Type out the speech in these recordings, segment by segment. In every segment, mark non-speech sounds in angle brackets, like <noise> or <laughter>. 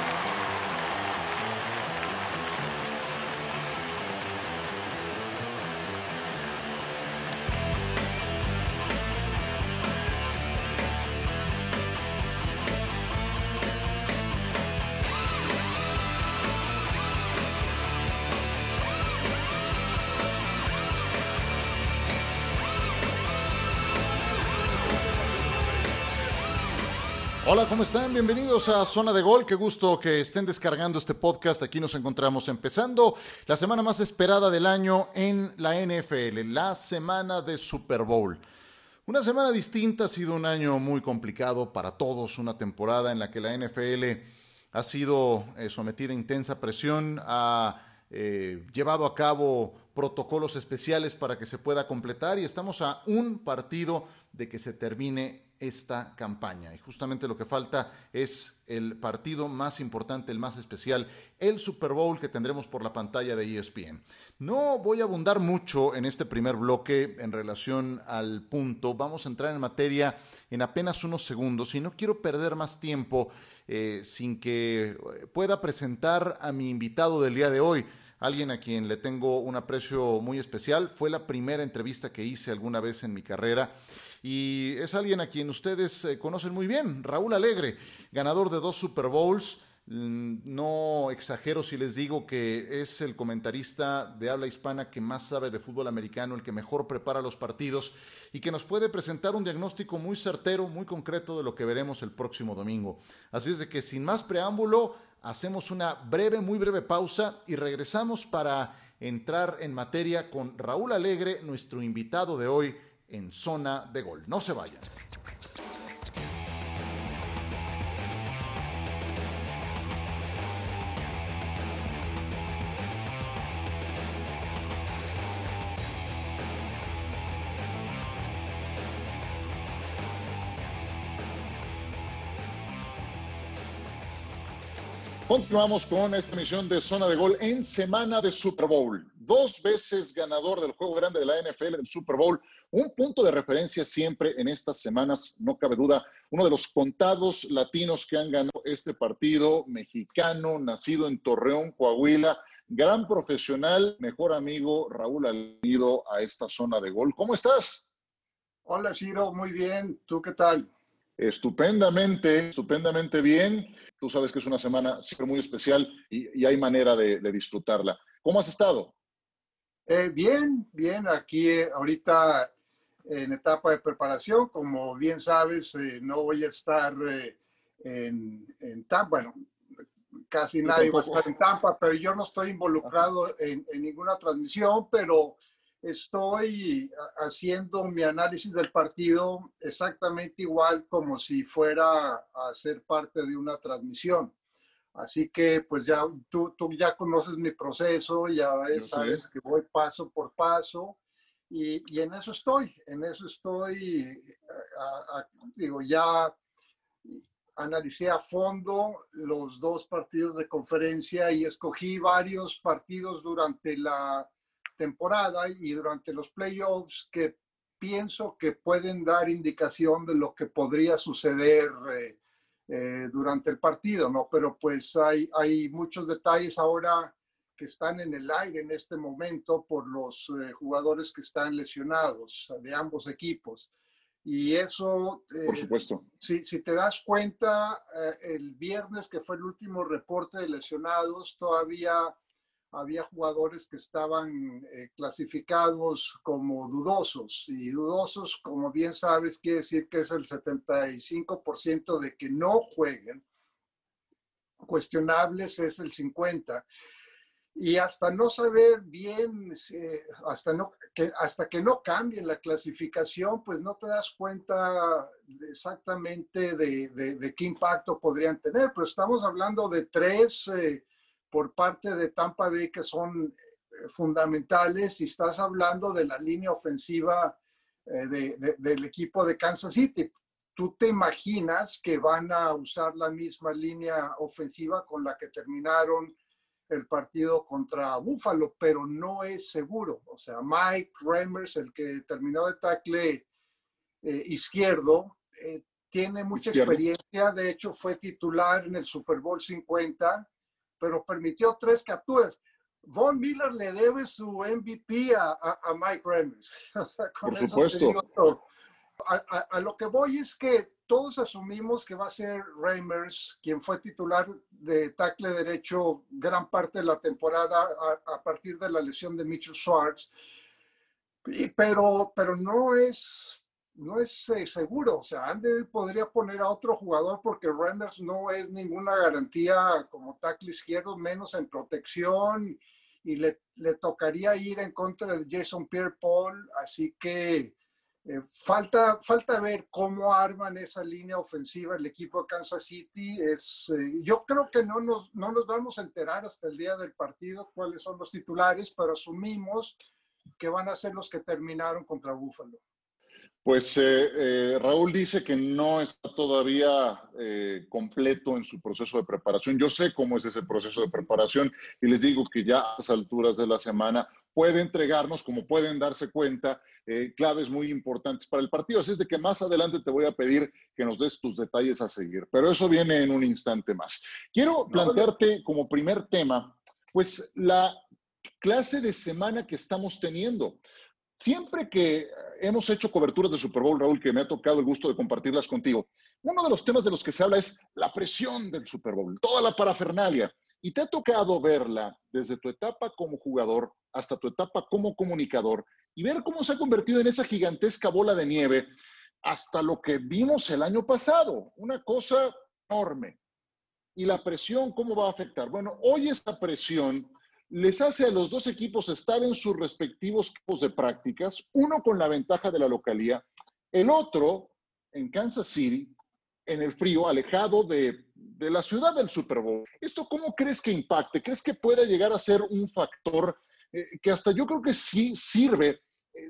Bye. Hola, ¿cómo están? Bienvenidos a Zona de Gol. Qué gusto que estén descargando este podcast. Aquí nos encontramos empezando la semana más esperada del año en la NFL, la semana de Super Bowl. Una semana distinta, ha sido un año muy complicado para todos, una temporada en la que la NFL ha sido eh, sometida a intensa presión, ha eh, llevado a cabo protocolos especiales para que se pueda completar y estamos a un partido de que se termine esta campaña. Y justamente lo que falta es el partido más importante, el más especial, el Super Bowl que tendremos por la pantalla de ESPN. No voy a abundar mucho en este primer bloque en relación al punto. Vamos a entrar en materia en apenas unos segundos y no quiero perder más tiempo eh, sin que pueda presentar a mi invitado del día de hoy alguien a quien le tengo un aprecio muy especial. Fue la primera entrevista que hice alguna vez en mi carrera y es alguien a quien ustedes eh, conocen muy bien, Raúl Alegre, ganador de dos Super Bowls. Mm, no exagero si les digo que es el comentarista de habla hispana que más sabe de fútbol americano, el que mejor prepara los partidos y que nos puede presentar un diagnóstico muy certero, muy concreto de lo que veremos el próximo domingo. Así es de que sin más preámbulo, hacemos una breve, muy breve pausa y regresamos para entrar en materia con Raúl Alegre, nuestro invitado de hoy en zona de gol. No se vayan. Continuamos con esta misión de zona de gol en semana de Super Bowl. Dos veces ganador del juego grande de la NFL en Super Bowl. Un punto de referencia siempre en estas semanas, no cabe duda. Uno de los contados latinos que han ganado este partido, mexicano, nacido en Torreón, Coahuila. Gran profesional, mejor amigo Raúl Alido a esta zona de gol. ¿Cómo estás? Hola, Ciro, muy bien. ¿Tú qué tal? estupendamente, estupendamente bien. Tú sabes que es una semana siempre muy especial y, hay manera de, disfrutarla. ¿Cómo has estado? Eh, bien, bien. Aquí eh, ahorita en etapa de preparación. Como bien sabes, eh, no voy a estar en, en Tampa. Bueno, casi nadie va a estar en Tampa, pero yo no estoy involucrado en, en ninguna transmisión, pero estoy haciendo mi análisis del partido exactamente igual como si fuera a ser parte de una transmisión. Así que pues ya tú, tú ya conoces mi proceso, ya sabes que voy paso por paso y, y, en eso estoy, en eso estoy, digo, ya analicé a fondo los dos partidos de conferencia y escogí varios partidos durante la temporada y durante los playoffs que pienso que pueden dar indicación de lo que podría suceder eh, eh, durante el partido, ¿no? Pero pues hay, hay muchos detalles ahora que están en el aire en este momento por los eh, jugadores que están lesionados de ambos equipos. Y eso, por supuesto. Si, si, te das cuenta, el viernes que fue el último reporte de lesionados, todavía había jugadores que estaban eh, clasificados como dudosos y dudosos, como bien sabes, quiere decir que es el 75% de que no jueguen. Cuestionables es el 50%. Y hasta no saber bien, hasta, no, que, hasta que no cambien la clasificación, pues no te das cuenta exactamente de, de, qué impacto podrían tener. Pero estamos hablando de tres eh, por parte de Tampa Bay que son eh, fundamentales y estás hablando de la línea ofensiva eh, del equipo de Kansas City. ¿Tú te imaginas que van a usar la misma línea ofensiva con la que terminaron el partido contra Buffalo? Pero no es seguro. O sea, Mike Remers, el que terminó de tackle eh, izquierdo, tiene mucha experiencia, de hecho fue titular en el Super Bowl 50, pero permitió tres capturas. Von Miller le debe su MVP a, a, Mike Reynolds. <laughs> Por supuesto. A, lo que voy es que todos asumimos que va a ser Reimers quien fue titular de tackle derecho gran parte de la temporada a, partir de la lesión de Mitchell Schwartz. pero, pero no es no es eh, seguro. O sea, Andy podría poner a otro jugador porque Reimers no es ninguna garantía como tackle izquierdo, menos en protección y le, le tocaría ir en contra de Jason Pierre-Paul. Así que eh, falta, falta ver cómo arman esa línea ofensiva el equipo de Kansas City. Es, eh, yo creo que no nos, no nos vamos a enterar hasta el día del partido cuáles son los titulares, pero asumimos que van a ser los que terminaron contra Buffalo. Pues eh, eh, Raúl dice que no está todavía eh, completo en su proceso de preparación. Yo sé cómo es ese proceso de preparación y les digo que ya a las alturas de la semana puede entregarnos, como pueden darse cuenta, claves muy importantes para el partido. Así es de que más adelante te voy a pedir que nos des tus detalles a seguir, pero eso viene en un instante más. Quiero plantearte como primer tema, pues la clase de semana que estamos teniendo. Siempre que hemos hecho coberturas de Super Bowl, Raúl, que me ha tocado el gusto de compartirlas contigo, uno de los temas de los que se habla es la presión del Super Bowl, toda la parafernalia. Y te ha tocado verla desde tu etapa como jugador hasta tu etapa como comunicador y ver cómo se ha convertido en esa gigantesca bola de nieve hasta lo que vimos el año pasado, una cosa enorme. Y la presión, ¿cómo va a afectar? Bueno, hoy esta presión les hace a los dos equipos estar en sus respectivos campos de prácticas, uno con la ventaja de la localía, el otro en Kansas City, en el frío, alejado de, la ciudad del Super Bowl. ¿Esto cómo crees que impacte? ¿Crees que pueda llegar a ser un factor eh, que hasta yo creo que sí sirve eh,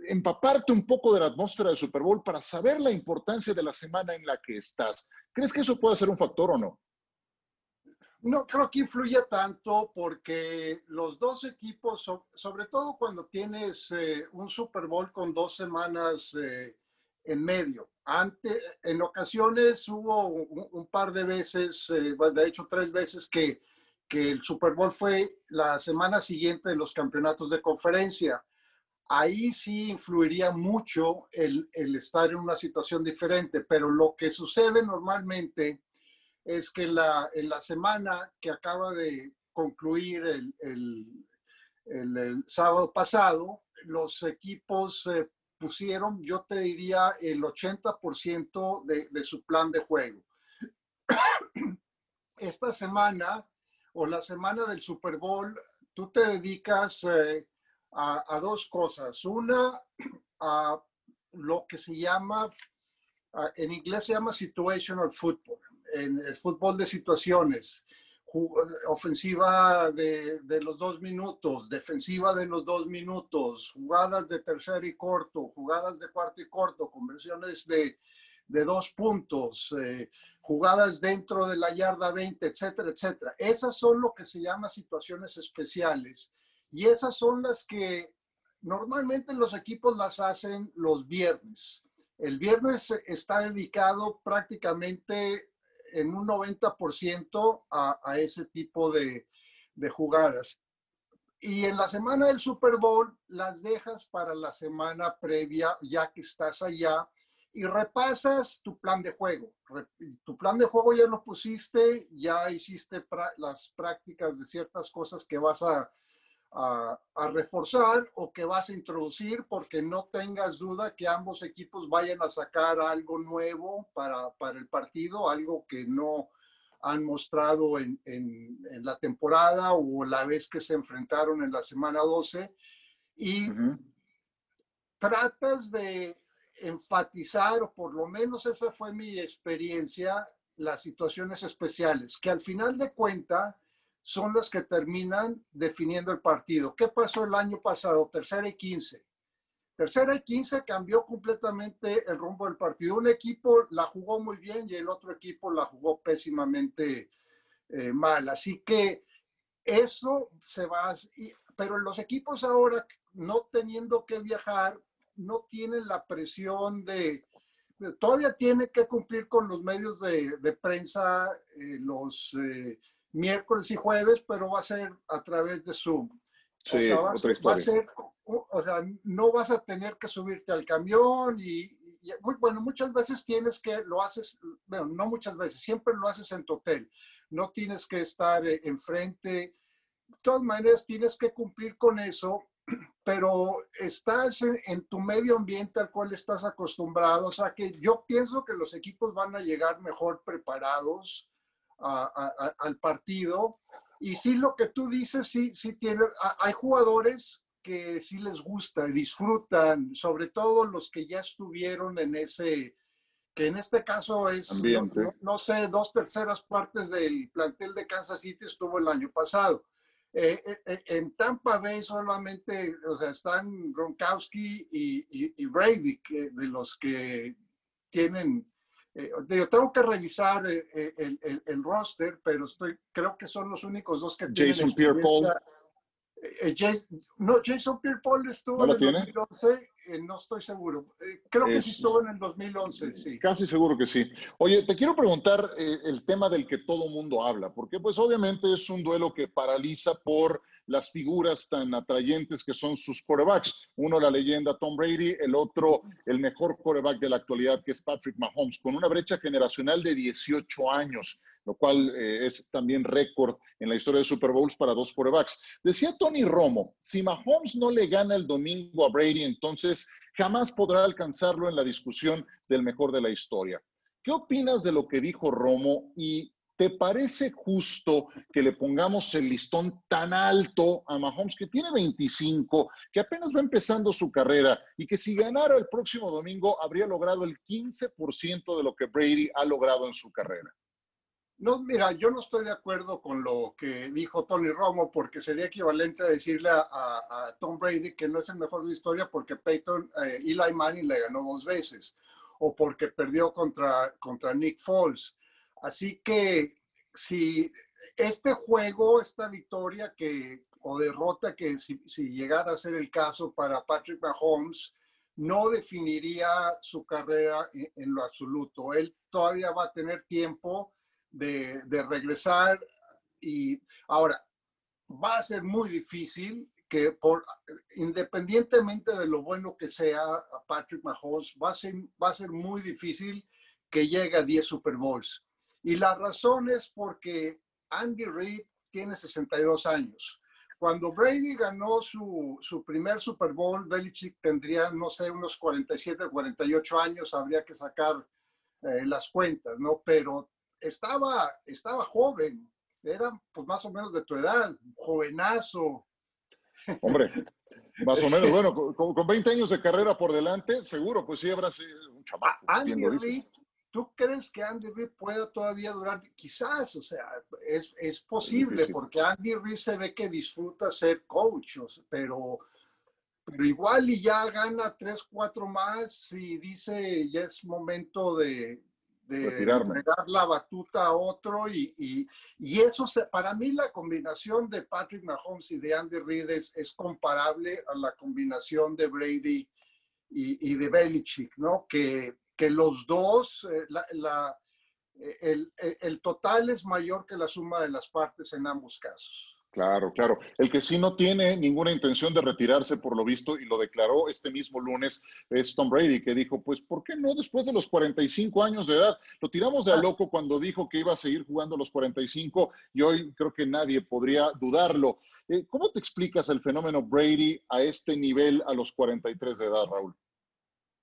empaparte un poco de la atmósfera del Super Bowl para saber la importancia de la semana en la que estás? ¿Crees que eso puede ser un factor o no? No creo que influya tanto porque los dos equipos, sobre todo cuando tienes eh, un Super Bowl con dos semanas eh, en medio. Ante, en ocasiones hubo un, par de veces, eh, de hecho tres veces, que, que el Super Bowl fue la semana siguiente de los campeonatos de conferencia. Ahí sí influiría mucho el estar en una situación diferente, pero lo que sucede normalmente es que la, en la semana que acaba de concluir el, el, sábado pasado, los equipos pusieron, yo te diría, el 80% de, de su plan de juego. <coughs> Esta semana o la semana del Super Bowl, tú te dedicas eh, a, a, dos cosas. Una, <coughs> a lo que se llama, en inglés se llama situational football en el fútbol de situaciones, ofensiva de, de, los dos minutos, defensiva de los dos minutos, jugadas de tercer y corto, jugadas de cuarto y corto, conversiones de, de dos puntos, eh, jugadas dentro de la yarda 20, etcétera, etcétera. Esas son lo que se llama situaciones especiales y esas son las que normalmente los equipos las hacen los viernes. El viernes está dedicado prácticamente en un 90% a, a, ese tipo de, de jugadas. Y en la semana del Super Bowl las dejas para la semana previa, ya que estás allá, y repasas tu plan de juego. Tu plan de juego ya lo pusiste, ya hiciste las prácticas de ciertas cosas que vas a, a, reforzar o que vas a introducir porque no tengas duda que ambos equipos vayan a sacar algo nuevo para, para el partido, algo que no han mostrado en, en, la temporada o la vez que se enfrentaron en la semana 12. Y tratas de enfatizar, o por lo menos esa fue mi experiencia, las situaciones especiales, que al final de cuenta son las que terminan definiendo el partido. ¿Qué pasó el año pasado? Tercera y quince. Tercera y quince cambió completamente el rumbo del partido. Un equipo la jugó muy bien y el otro equipo la jugó pésimamente eh, mal. Así que eso se va, pero los equipos ahora, no teniendo que viajar, no tienen la presión de todavía tiene que cumplir con los medios de, prensa eh, los eh, miércoles y jueves, pero va a ser a través de Zoom. Sí, o sea, va, a ser, o sea, no vas a tener que subirte al camión y, bueno, muchas veces tienes que, lo haces, bueno, no muchas veces, siempre lo haces en tu hotel. No tienes que estar eh, enfrente. De todas maneras, tienes que cumplir con eso <clears throat> pero estás en, tu medio ambiente al cual estás acostumbrado. O sea que yo pienso que los equipos van a llegar mejor preparados al partido. Y sí, lo que tú dices, sí, sí tiene, hay jugadores que sí les gusta y disfrutan, sobre todo los que ya estuvieron en ese, que en este caso es, no, sé, dos terceras partes del plantel de Kansas City estuvo el año pasado. Eh, eh, eh, en Tampa Bay solamente, o sea, están Gronkowski y, Brady, de los que tienen, yo tengo que revisar el, roster, pero estoy, creo que son los únicos dos que Jason Pierre-Paul. no, Jason Pierre-Paul estuvo en el 2011 eh, no estoy seguro. Eh, creo que sí estuvo en el 2011, sí. Casi seguro que sí. Oye, te quiero preguntar eh, el tema del que todo mundo habla, porque pues obviamente es un duelo que paraliza por las figuras tan atrayentes que son sus corebacks. Uno, la leyenda Tom Brady, el otro, el mejor coreback de la actualidad, que es Patrick Mahomes, con una brecha generacional de 18 años, lo cual es también récord en la historia de Super Bowls para dos corebacks. Decía Tony Romo, si Mahomes no le gana el domingo a Brady, entonces jamás podrá alcanzarlo en la discusión del mejor de la historia. ¿Qué opinas de lo que dijo Romo y te parece justo que le pongamos el listón tan alto a Mahomes, que tiene 25, que apenas va empezando su carrera y que si ganara el próximo domingo habría logrado el 15% de lo que Brady ha logrado en su carrera? No, mira, yo no estoy de acuerdo con lo que dijo Tony Romo, porque sería equivalente a decirle a, Tom Brady que no es el mejor de la historia porque Peyton, eh, Eli Manning le ganó dos veces, o porque perdió contra, contra Nick Foles. Así que si este juego, esta victoria que, o derrota que si, llegara a ser el caso para Patrick Mahomes, no definiría su carrera en lo absoluto. Él todavía va a tener tiempo de, regresar y ahora va a ser muy difícil que por independientemente de lo bueno que sea Patrick Mahomes, va a ser, va a ser muy difícil que llegue a 10 Super Bowls. Y la razón es porque Andy Reid tiene 62 años. Cuando Brady ganó su, su primer Super Bowl, Belichick tendría, no sé, unos 47, 48 años, habría que sacar eh, las cuentas, ¿no? Pero estaba, estaba joven, era pues más o menos de tu edad, jovenazo. Hombre, más o menos, <laughs> bueno, con, 20 años de carrera por delante, seguro, pues sí habrá sido un chamaco. Andy Reid, ¿tú crees que Andy Reid pueda todavía durar? Quizás, o sea, es, es posible, porque Andy Reid se ve que disfruta ser coach, pero, pero igual y ya gana 3, 4 más y dice, ya es momento de, de entregar la batuta a otro y, y, y, eso, para mí la combinación de Patrick Mahomes y de Andy Reid es, comparable a la combinación de Brady y, y de Belichick, ¿no? Que, que los dos, eh, la, la, el, el total es mayor que la suma de las partes en ambos casos. Claro, claro. El que sí no tiene ninguna intención de retirarse, por lo visto, y lo declaró este mismo lunes, es Tom Brady, que dijo, pues, ¿por qué no después de los 45 años de edad? Lo tiramos de a ah. loco cuando dijo que iba a seguir jugando los 45 y hoy creo que nadie podría dudarlo. Eh, ¿Cómo te explicas el fenómeno Brady a este nivel a los 43 de edad, Raúl?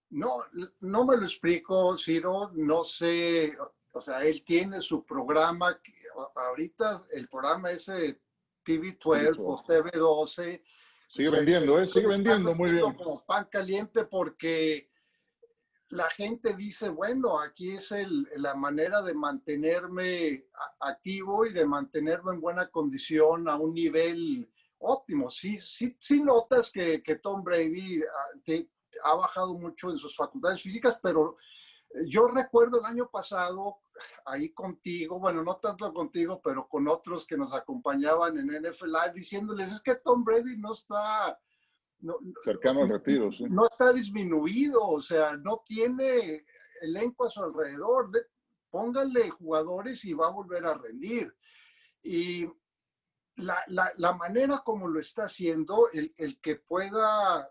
No, no me lo explico, Ciro, no sé, o sea, él tiene su programa, ahorita el programa ese TV12 o TV12. Sigue vendiendo, ¿eh? Sigue vendiendo muy bien. Como pan caliente porque la gente dice, bueno, aquí es la manera de mantenerme activo y de mantenerme en buena condición a un nivel óptimo. Sí, sí, sí notas que, que Tom Brady ah, ha bajado mucho en sus facultades físicas, pero yo recuerdo el año pasado, ahí contigo, bueno, no tanto contigo, pero con otros que nos acompañaban en NFL Live, diciéndoles, es que Tom Brady no está... Cercano al retiro, sí. No está disminuido, o sea, no tiene elenco a su alrededor, pónganle jugadores y va a volver a rendir. Y la, la, manera como lo está haciendo, el, el que pueda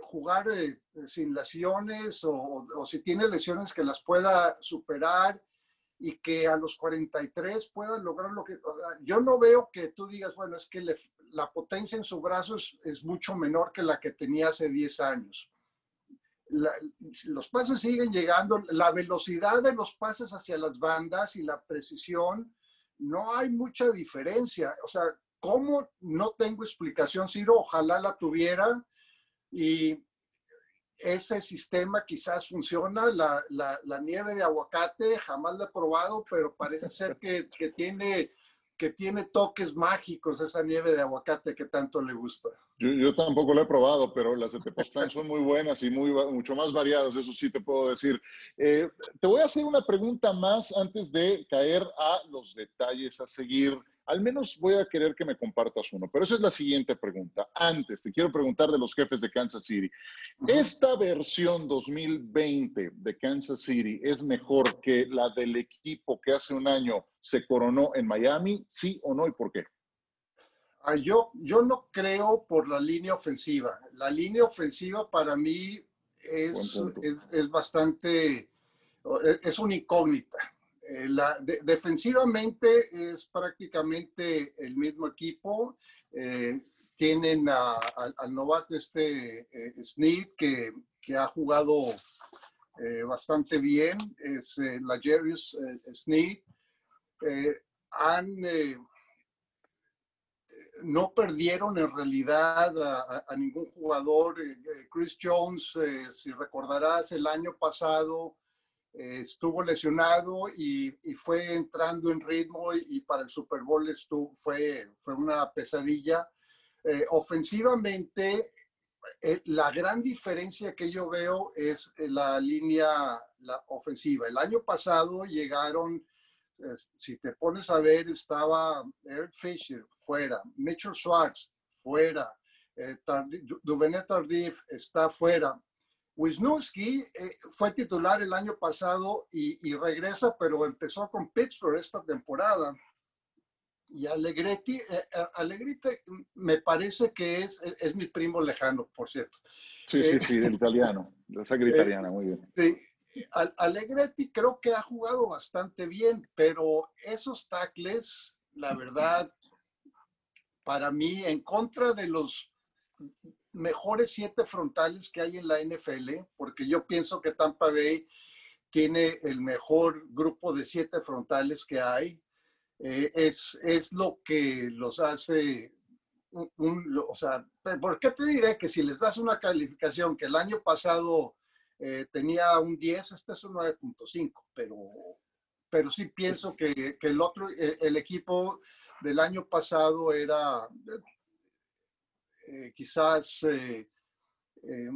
jugar eh, sin lesiones o, o, si tiene lesiones que las pueda superar y que a los 43 pueda lograr lo que... Yo no veo que tú digas, bueno, es que la potencia en su brazo es, mucho menor que la que tenía hace 10 años. los pases siguen llegando, la velocidad de los pases hacia las bandas y la precisión, no hay mucha diferencia. O sea, ¿cómo? No tengo explicación, Ciro, ojalá la tuviera y ese sistema quizás funciona, la, la, nieve de aguacate, jamás la he probado, pero parece ser que, que, tiene, que tiene toques mágicos esa nieve de aguacate que tanto le gusta. Yo, yo tampoco la he probado, pero las de Tepoztlán son muy buenas y muy, mucho más variadas, eso sí te puedo decir. Eh, te voy a hacer una pregunta más antes de caer a los detalles a seguir al menos voy a querer que me compartas uno, pero esa es la siguiente pregunta. Antes, te quiero preguntar de los jefes de Kansas City. ¿Esta versión 2020 de Kansas City es mejor que la del equipo que hace un año se coronó en Miami? ¿Sí o no y por qué? Ah, yo, yo no creo por la línea ofensiva. La línea ofensiva para mí es, es, es bastante, es una incógnita eh, defensivamente es prácticamente el mismo equipo. Eh, tienen al novato este eh, Sneed que, que, ha jugado bastante bien, es la Jarius Sneed. han, no perdieron en realidad a, a ningún jugador. Chris Jones, si recordarás, el año pasado estuvo lesionado y, fue entrando en ritmo y, para el Super Bowl estuvo, fue, fue una pesadilla. Eh, ofensivamente, eh, la gran diferencia que yo veo es la línea la ofensiva. El año pasado llegaron, si te pones a ver, estaba Eric Fisher fuera, Mitchell Schwartz fuera, eh, Tardif está fuera. Wisniewski eh, fue titular el año pasado y, regresa, pero empezó con Pittsburgh esta temporada. Y Allegretti, eh, eh, Allegretti me parece que es, es mi primo lejano, por cierto. Sí, sí, sí, del italiano, de sangre <laughs> italiana, muy bien. Sí, Allegretti creo que ha jugado bastante bien, pero esos tackles, la verdad, para mí, en contra de los mejores siete frontales que hay en la NFL, porque yo pienso que Tampa Bay tiene el mejor grupo de siete frontales que hay. Eh, es, es lo que los hace un, o sea, ¿por qué te diré que si les das una calificación que el año pasado eh, tenía un 10, este es un 9.5, pero, pero sí pienso que, que, el otro, el, equipo del año pasado era, eh, quizás eh, eh,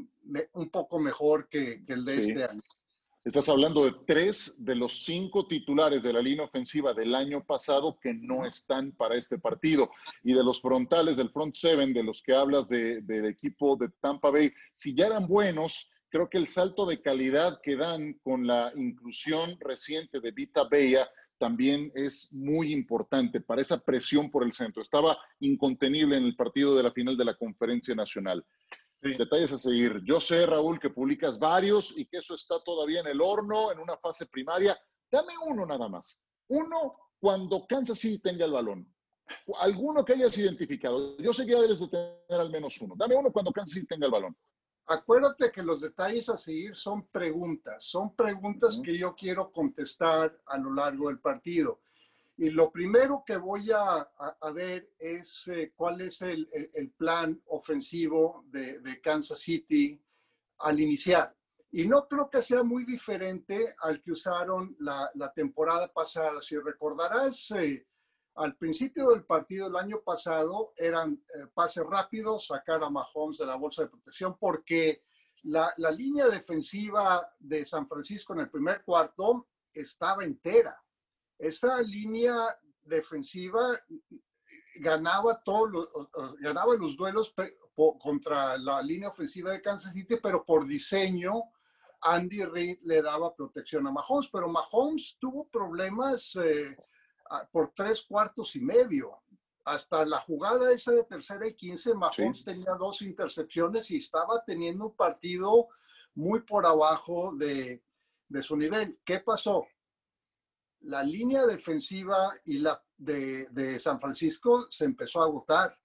un poco mejor que, el de este año. Estás hablando de tres de los cinco titulares de la línea ofensiva del año pasado que no están para este partido. Y de los frontales del front seven, de los que hablas del equipo de Tampa Bay, si ya eran buenos, creo que el salto de calidad que dan con la inclusión reciente de Vita Bella también es muy importante para esa presión por el centro. Estaba incontenible en el partido de la final de la conferencia nacional. Detalles a seguir. Yo sé, Raúl, que publicas varios y que eso está todavía en el horno, en una fase primaria. Dame uno nada más. Uno cuando Kansas City tenga el balón. Alguno que hayas identificado. Yo sé que ya debes de tener al menos uno. Dame uno cuando Kansas City tenga el balón acuérdate que los detalles a seguir son preguntas, son preguntas que yo quiero contestar a lo largo del partido. Y lo primero que voy a, ver es eh, cuál es el, plan ofensivo de, Kansas City al iniciar. Y no creo que sea muy diferente al que usaron la, temporada pasada. Si recordarás, eh, al principio del partido el año pasado eran eh, pases rápidos, sacar a Mahomes de la bolsa de protección, porque la, línea defensiva de San Francisco en el primer cuarto estaba entera. Esa línea defensiva ganaba, todos los, ganaba los duelos contra la línea ofensiva de Kansas City, pero por diseño Andy Reid le daba protección a Mahomes, pero Mahomes tuvo problemas eh, por tres cuartos y medio. Hasta la jugada esa de tercera y quince, Mahomes tenía dos intercepciones y estaba teniendo un partido muy por abajo de, de su nivel. ¿Qué pasó? La línea defensiva y la de, de San Francisco se empezó a agotar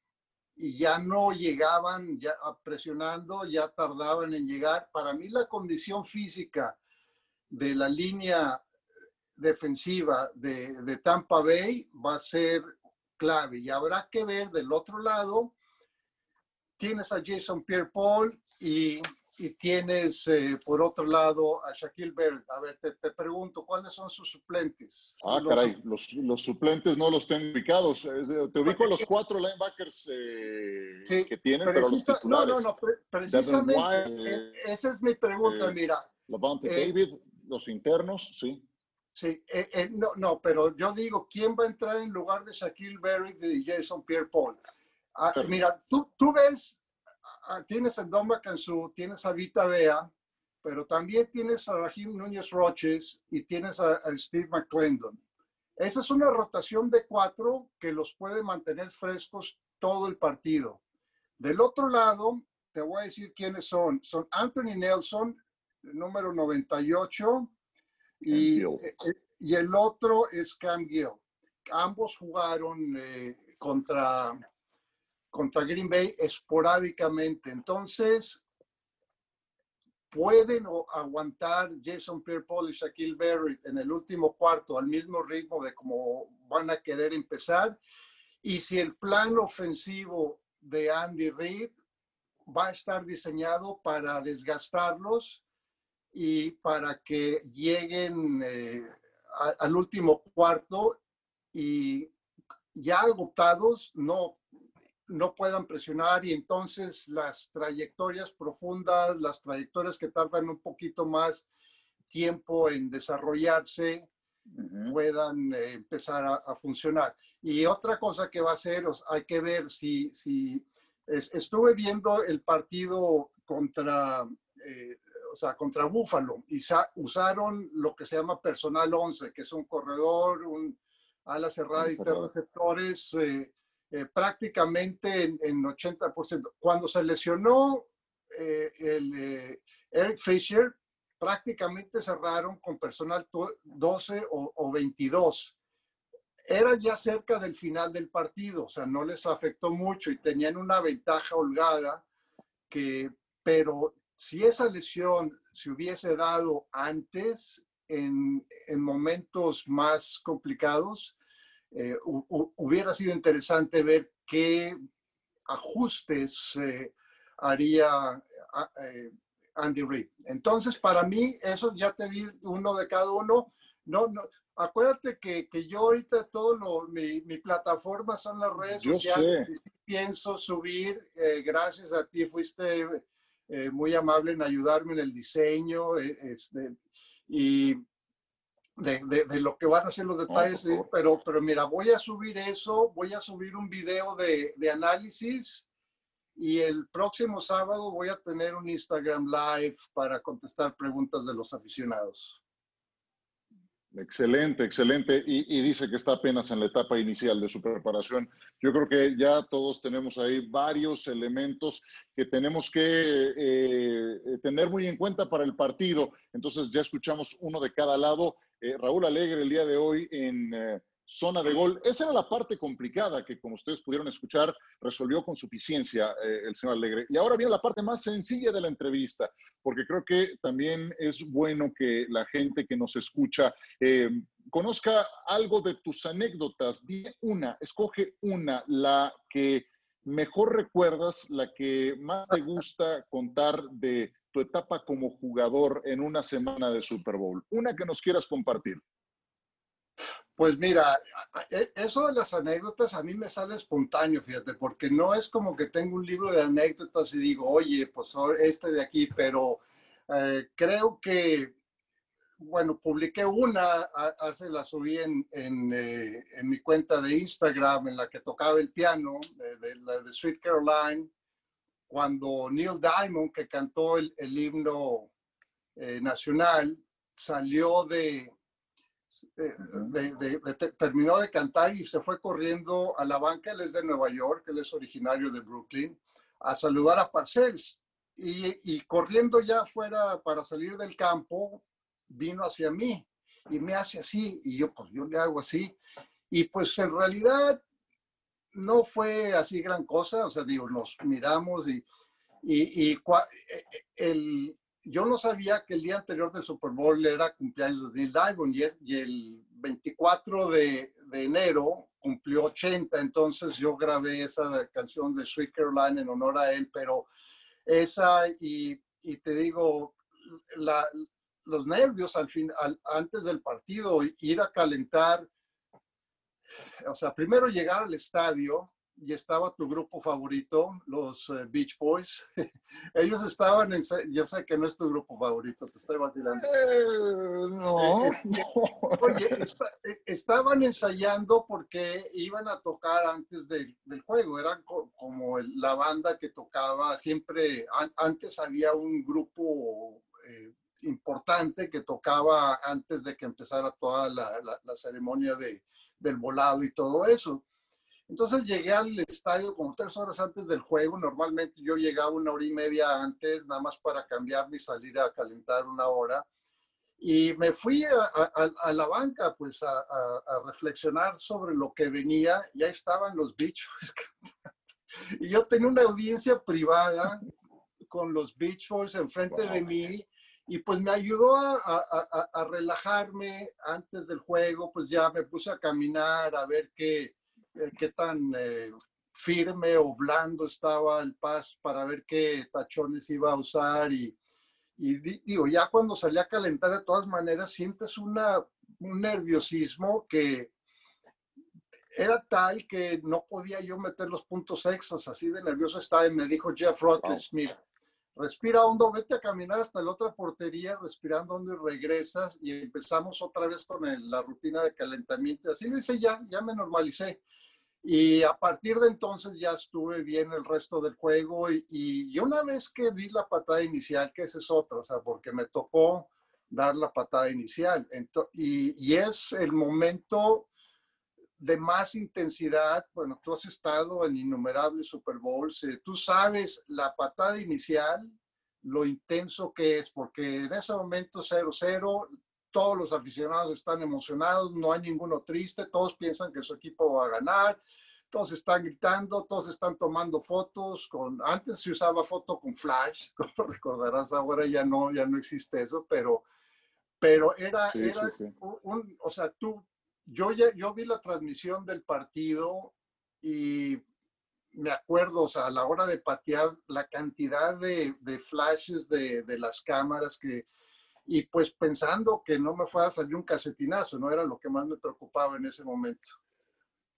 y ya no llegaban ya presionando, ya tardaban en llegar. Para mí la condición física de la línea defensiva de, de Tampa Bay va a ser clave y habrá que ver del otro lado, tienes a Jason Pierre-Paul y y tienes eh, por otro lado a Shaquille Barrett. A ver, te, te, pregunto, ¿cuáles son sus suplentes? Ah, los caray, los, los, suplentes no los tengo ubicados. Te ubico los cuatro linebackers eh, sí, que tienen, pero los No, no, no, precisamente Wild, eh, esa es mi pregunta, eh, mira. Levante David, los internos, sí. Sí, no, no, pero yo digo, ¿quién va a entrar en lugar de Shaquille Barrett y Jason Pierre-Paul? Ah, mira, tú, tú ves Ah, tienes a Don Cansu, tienes a Vita Vea, pero también tienes a Rahim Núñez Roches y tienes a, Steve McClendon. Esa es una rotación de cuatro que los puede mantener frescos todo el partido. Del otro lado, te voy a decir quiénes son. Son Anthony Nelson, número 98, y, eh, eh, y el otro es Cam Gill. Ambos jugaron eh, contra contra Green Bay esporádicamente. Entonces, pueden aguantar Jason Pierre-Paul y Shaquille Barrett en el último cuarto al mismo ritmo de como van a querer empezar. Y si el plan ofensivo de Andy Reid va a estar diseñado para desgastarlos y para que lleguen eh, al último cuarto y ya agotados, no no puedan presionar y entonces las trayectorias profundas, las trayectorias que tardan un poquito más tiempo en desarrollarse, puedan eh, empezar a, funcionar. Y otra cosa que va a ser, hay que ver si, si estuve viendo el partido contra, eh, o sea, contra Búfalo y usaron lo que se llama personal 11, que es un corredor, un ala cerrada y tres receptores. Eh, eh, prácticamente en, 80%. Cuando se lesionó eh, el, eh, Eric Fisher, prácticamente cerraron con personal 12 o, o, 22. Era ya cerca del final del partido, o sea, no les afectó mucho y tenían una ventaja holgada, que, pero si esa lesión se hubiese dado antes, en, en momentos más complicados, eh, hubiera sido interesante ver qué ajustes eh, haría eh, Andy Reid. Entonces, para mí, eso ya te di uno de cada uno. No, no, acuérdate que, que yo ahorita todo lo, mi, mi, plataforma son las redes sociales. Pienso subir, gracias a ti fuiste muy amable en ayudarme en el diseño. este, y de, de, lo que van a ser los detalles, pero, pero mira, voy a subir eso, voy a subir un video de, de, análisis y el próximo sábado voy a tener un Instagram Live para contestar preguntas de los aficionados. Excelente, excelente. Y, dice que está apenas en la etapa inicial de su preparación. Yo creo que ya todos tenemos ahí varios elementos que tenemos que eh, tener muy en cuenta para el partido. Entonces ya escuchamos uno de cada lado. Eh, Raúl Alegre el día de hoy en eh, zona de gol. Esa era la parte complicada que, como ustedes pudieron escuchar, resolvió con suficiencia eh, el señor Alegre. Y ahora viene la parte más sencilla de la entrevista, porque creo que también es bueno que la gente que nos escucha conozca algo de tus anécdotas. Dime una, escoge una, la que mejor recuerdas, la que más te gusta contar de tu etapa como jugador en una semana de Super Bowl? Una que nos quieras compartir. Pues mira, e, eso de las anécdotas a mí me sale espontáneo, fíjate, porque no es como que tengo un libro de anécdotas y digo, oye, pues este de aquí, pero eh, creo que, bueno, publiqué una, hace la subí en, eh, en, mi cuenta de Instagram en la que tocaba el piano, de Sweet Caroline, cuando Neil Diamond, que cantó el, himno eh, nacional, salió de, terminó de cantar y se fue corriendo a la banca, él es de Nueva York, él es originario de Brooklyn, a saludar a Parcells. Y, y corriendo ya fuera para salir del campo, vino hacia mí y me hace así, y yo pues yo le hago así. Y pues en realidad no fue así gran cosa, o sea, digo, nos miramos y, y, y e, e, el, yo no sabía que el día anterior del Super Bowl era cumpleaños de Neil Diamond y, y el 24 de, enero cumplió 80, entonces yo grabé esa canción de Sweet Caroline en honor a él, pero esa y, te digo, los nervios al fin, antes del partido, ir a calentar, o sea, primero llegar al estadio y estaba tu grupo favorito, los eh, Beach Boys. <laughs> Ellos estaban, en, yo sé que no es tu grupo favorito, te estoy vacilando. Eh, no. Eh, oye, estaban ensayando porque iban a tocar antes del, del juego, eran como la banda que tocaba, siempre, antes había un grupo importante que tocaba antes de que empezara toda la, la, ceremonia de, del volado y todo eso. Entonces llegué al estadio como tres horas antes del juego. Normalmente yo llegaba una hora y media antes, nada más para cambiarme y salir a calentar una hora. Y me fui a, a, la banca, pues a, a, reflexionar sobre lo que venía. Ya estaban los bichos. <laughs> y yo tenía una audiencia privada con los Beach Boys enfrente de mí y pues me ayudó a, relajarme antes del juego, pues ya me puse a caminar a ver qué, qué tan eh, firme o blando estaba el paso para ver qué tachones iba a usar y, y digo, ya cuando salí a calentar de todas maneras sientes una, un nerviosismo que era tal que no podía yo meter los puntos extras, así de nervioso estaba y me dijo Jeff Rutledge, mira, respira hondo, vete a caminar hasta la otra portería, respirando hondo y regresas y empezamos otra vez con la rutina de calentamiento. Así lo hice ya, ya me normalicé. Y a partir de entonces ya estuve bien el resto del juego y, y, una vez que di la patada inicial, que ese es otro, o sea, porque me tocó dar la patada inicial. y, y es el momento de más intensidad, bueno, tú has estado en innumerables Super Bowls, eh, tú sabes la patada inicial, lo intenso que es, porque en ese momento 0-0, todos los aficionados están emocionados, no hay ninguno triste, todos piensan que su equipo va a ganar, todos están gritando, todos están tomando fotos, con, antes se usaba foto con flash, <laughs> como recordarás, ahora ya no, ya no existe eso, pero, pero era, era Un, o sea, tú yo, yo vi la transmisión del partido y me acuerdo, o sea, a la hora de patear, la cantidad de, flashes de, las cámaras que, y pues pensando que no me fuera a salir un casetinazo, no era lo que más me preocupaba en ese momento.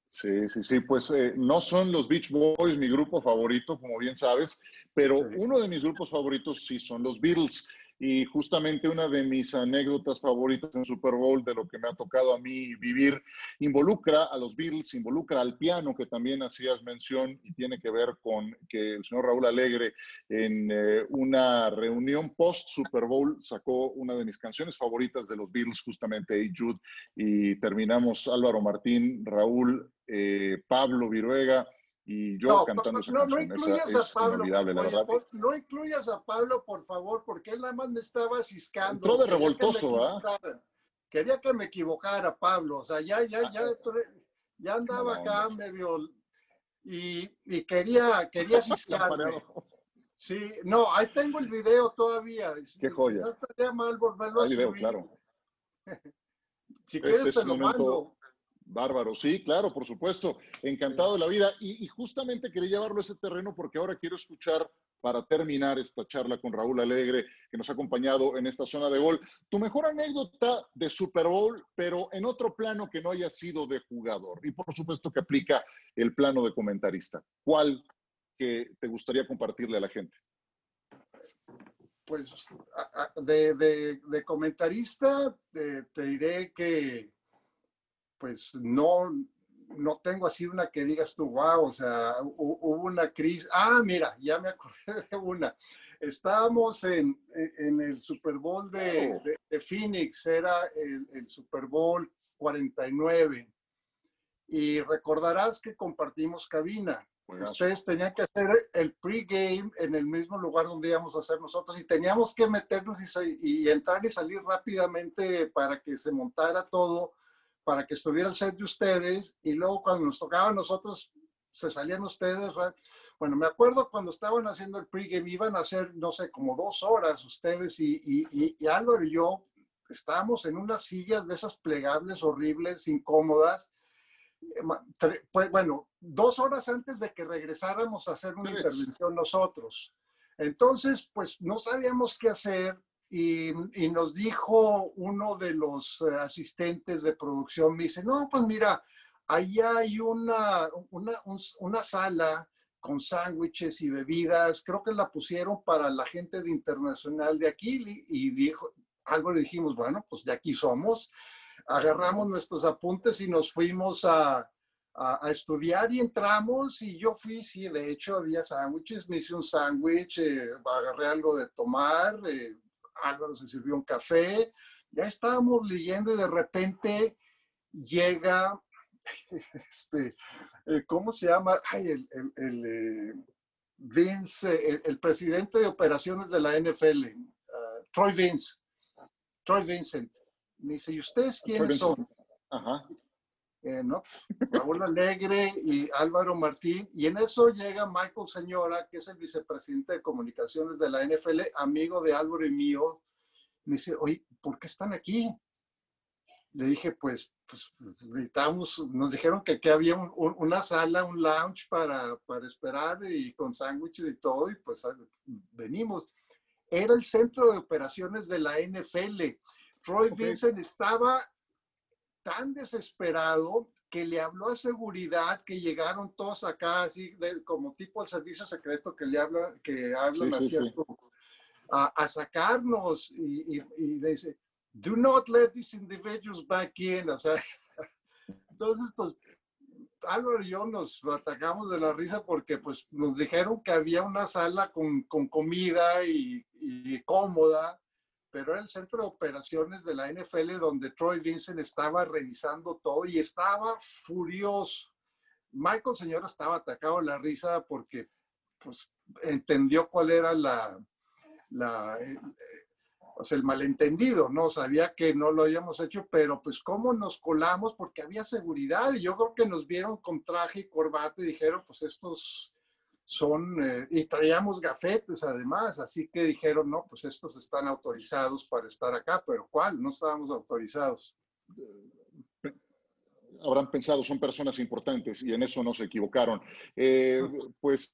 Sí, sí, sí, pues eh, no son los Beach Boys mi grupo favorito, como bien sabes, pero uno de mis grupos favoritos sí son los Beatles. Y justamente una de mis anécdotas favoritas en Super Bowl, de lo que me ha tocado a mí vivir, involucra a los Beatles, involucra al piano, que también hacías mención y tiene que ver con que el señor Raúl Alegre en eh, una reunión post Super Bowl sacó una de mis canciones favoritas de los Beatles, justamente Hey Jude, y terminamos Álvaro Martín, Raúl, eh, Pablo Viruega y yo cantando esa no, no incluyas a Pablo, la verdad. No incluyas a Pablo, por favor, porque él nada más me estaba ciscando. Entró de revoltoso, ¿ah? Quería que me equivocara, Pablo. O sea, ya, ya, ya, ya andaba acá medio y, y, quería, quería <laughs> ciscarme. Sí, no, ahí tengo el video todavía. Qué joya. No estaría mal volverlo a subir. claro. <laughs> si quieres te lo mando. Bárbaro, sí, claro, por supuesto. Encantado de la vida. Y, justamente quería llevarlo a ese terreno porque ahora quiero escuchar, para terminar esta charla con Raúl Alegre, que nos ha acompañado en esta zona de gol, tu mejor anécdota de Super Bowl, pero en otro plano que no haya sido de jugador. Y por supuesto que aplica el plano de comentarista. ¿Cuál que te gustaría compartirle a la gente? Pues de, comentarista, te diré que pues no, no tengo así una que digas tú, wow, o sea, hubo una crisis. Ah, mira, ya me <laughs> acordé de una. Estábamos en, en el Super Bowl de, de, Phoenix, era el, el, Super Bowl 49. Y recordarás que compartimos cabina. Ustedes tenían que hacer el pregame en el mismo lugar donde íbamos a hacer nosotros y teníamos que meternos y, y entrar y salir rápidamente para que se montara todo para que estuviera el set de ustedes y luego cuando nos tocaba a nosotros se salían ustedes. Bueno, me acuerdo cuando estaban haciendo el pregame, iban a hacer, no sé, como dos horas ustedes y, y, y, Álvaro y yo estábamos en unas sillas de esas plegables, horribles, incómodas. Pues bueno, dos horas antes de que regresáramos a hacer una intervención nosotros. Entonces, pues no sabíamos qué hacer y, nos dijo uno de los eh, asistentes de producción, me dice, no, pues mira, allá hay una, una, una sala con sándwiches y bebidas, creo que la pusieron para la gente de internacional de aquí y dijo, algo le dijimos, bueno, pues de aquí somos, agarramos nuestros apuntes y nos fuimos a, a, estudiar y entramos y yo fui, sí, de hecho había sándwiches, me hice un sándwich, eh, agarré algo de tomar, eh, Álvaro se sirvió un café, ya estábamos leyendo y de repente llega, <laughs> este, eh, ¿cómo se llama? Ay, el, el, eh, Vince, el, presidente de operaciones de la NFL, ah, Troy Vince, Troy Vincent. Me dice, ¿y ustedes quiénes son? Ajá. Eh, ¿no? Raúl Alegre y Álvaro Martín. Y en eso llega Michael Señora, que es el vicepresidente de comunicaciones de la NFL, amigo de Álvaro y mío. Me dice, oye, ¿por qué están aquí? Le dije, pues, pues necesitamos, nos dijeron que aquí había una sala, un lounge para, para esperar y con sándwiches y todo, y pues venimos. Era el centro de operaciones de la NFL. Troy Vincent estaba tan desesperado que le habló a seguridad que llegaron todos acá, así como tipo el servicio secreto que le habla, que hablan así A, sacarnos y, le dice, do not let these individuals back in. O sea, <laughs> entonces, pues, Álvaro y yo nos atacamos de la risa porque pues nos dijeron que había una sala con, con comida y, y cómoda pero era el centro de operaciones de la NFL donde Troy Vincent estaba revisando todo y estaba furioso. Michael Señora estaba atacado la risa porque pues, entendió cuál era la, la eh, o sea, el malentendido, ¿no? Sabía que no lo habíamos hecho, pero pues cómo nos colamos porque había seguridad y yo creo que nos vieron con traje y corbata y dijeron, pues estos son, eh, y traíamos gafetes además, así que dijeron, no, pues estos están autorizados para estar acá, pero ¿cuál? No estábamos autorizados. Habrán pensado, son personas importantes y en eso no se equivocaron. Eh, pues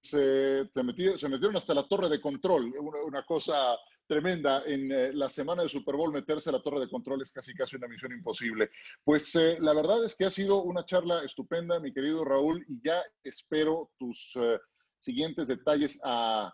se, se, metieron, hasta la torre de control, una cosa tremenda. En eh, la semana de Super Bowl meterse a la torre de control es casi casi una misión imposible. Pues eh, la verdad es que ha sido una charla estupenda, mi querido Raúl, y ya espero tus eh, siguientes detalles a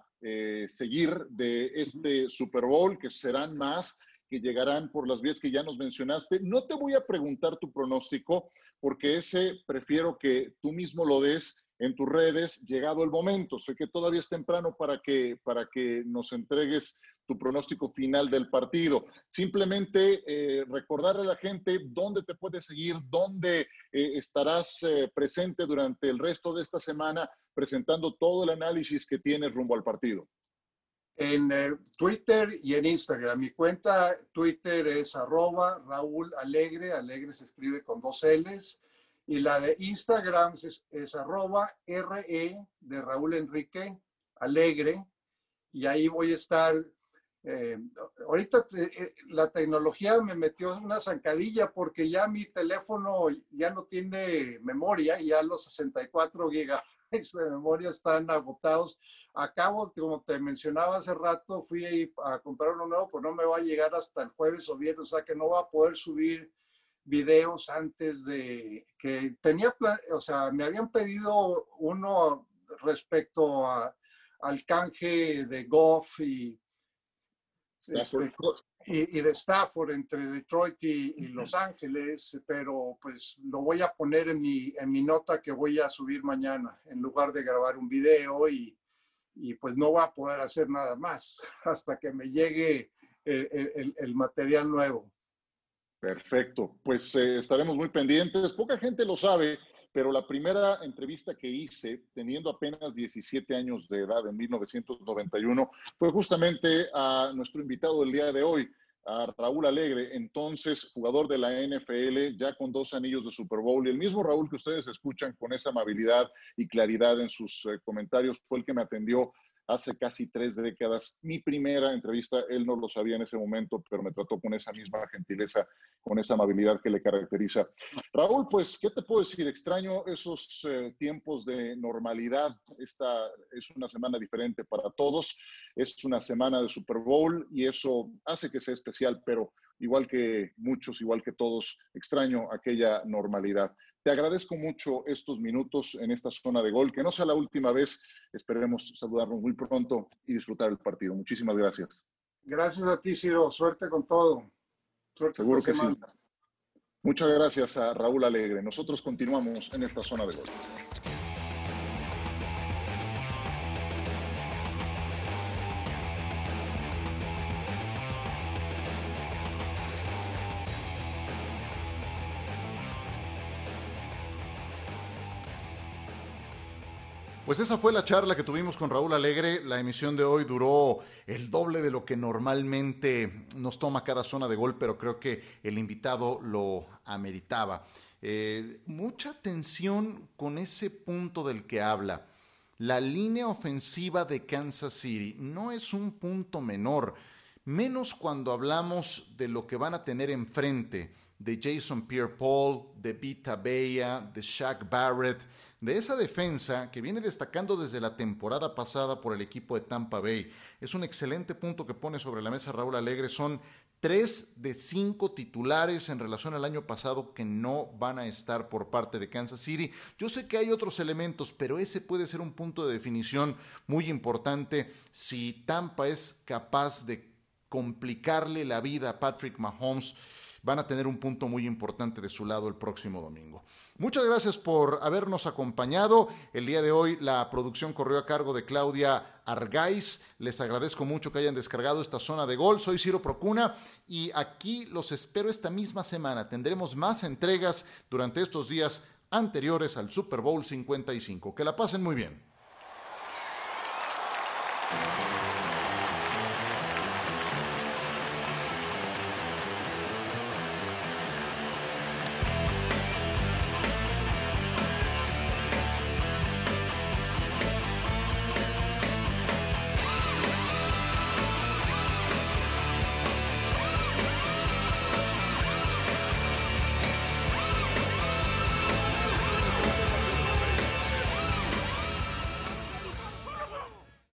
seguir de este Super Bowl, que serán más que llegarán por las vías que ya nos mencionaste. No te voy a preguntar tu pronóstico, porque ese prefiero que tú mismo lo des en tus redes, llegado el momento. Sé que todavía es temprano para que, para que nos entregues tu pronóstico final del partido. Simplemente eh, recordarle a la gente dónde te puedes seguir, dónde eh, estarás eh, presente durante el resto de esta semana presentando todo el análisis que tienes rumbo al partido. En Twitter y en Instagram. Mi cuenta Twitter es arroba Raúl Alegre. Alegre se escribe con dos L's. Y la de Instagram es, es arroba RE de Raúl Enrique Alegre. Y ahí voy a estar eh, ahorita eh, la tecnología me metió una zancadilla porque ya mi teléfono ya no tiene memoria, ya los 64 gigabytes de memoria están agotados. Acabo, como te mencionaba hace rato, fui a comprar uno nuevo, pues no me va a llegar hasta el jueves o viernes, o sea que no va a poder subir videos antes de que tenía, o sea, me habían pedido uno respecto a, al canje de Goff y y, de Stafford entre Detroit y, Los Ángeles, pero pues lo voy a poner en mi, en mi nota que voy a subir mañana en lugar de grabar un video y, y pues no va a poder hacer nada más <laughs> hasta que me llegue el, el, material nuevo. Perfecto, pues eh, estaremos muy pendientes. Poca gente lo sabe, pero la primera entrevista que hice, teniendo apenas 17 años de edad en 1991, fue justamente a nuestro invitado del día de hoy, a Raúl Alegre, entonces jugador de la NFL, ya con dos anillos de Super Bowl, y el mismo Raúl que ustedes escuchan con esa amabilidad y claridad en sus eh, comentarios fue el que me atendió hace casi tres décadas. Mi primera entrevista, él no lo sabía en ese momento, pero me trató con esa misma gentileza, con esa amabilidad que le caracteriza. Raúl, pues, ¿qué te puedo decir? Extraño esos eh, tiempos de normalidad. Esta es una semana diferente para todos. Es una semana de Super Bowl y eso hace que sea especial, pero igual que muchos, igual que todos, extraño aquella normalidad. Te agradezco mucho estos minutos en esta zona de gol, que no sea la última vez. Esperemos saludarnos muy pronto y disfrutar el partido. Muchísimas gracias. Gracias a ti, Ciro. Suerte con todo. Suerte Seguro que sí. Muchas gracias a Raúl Alegre. Nosotros continuamos en esta zona de gol. Pues esa fue la charla que tuvimos con Raúl Alegre. La emisión de hoy duró el doble de lo que normalmente nos toma cada zona de gol, pero creo que el invitado lo ameritaba. Eh, mucha atención con ese punto del que habla. La línea ofensiva de Kansas City no es un punto menor, menos cuando hablamos de lo que van a tener enfrente de Jason Pierre-Paul, de Vita Bella, de Shaq Barrett, de esa defensa que viene destacando desde la temporada pasada por el equipo de Tampa Bay. Es un excelente punto que pone sobre la mesa Raúl Alegre. Son tres de cinco titulares en relación al año pasado que no van a estar por parte de Kansas City. Yo sé que hay otros elementos, pero ese puede ser un punto de definición muy importante si Tampa es capaz de complicarle la vida a Patrick Mahomes van a tener un punto muy importante de su lado el próximo domingo. Muchas gracias por habernos acompañado. El día de hoy la producción corrió a cargo de Claudia Argaiz. Les agradezco mucho que hayan descargado esta zona de gol. Soy Ciro Procuna y aquí los espero esta misma semana. Tendremos más entregas durante estos días anteriores al Super Bowl 55. Que la pasen muy bien.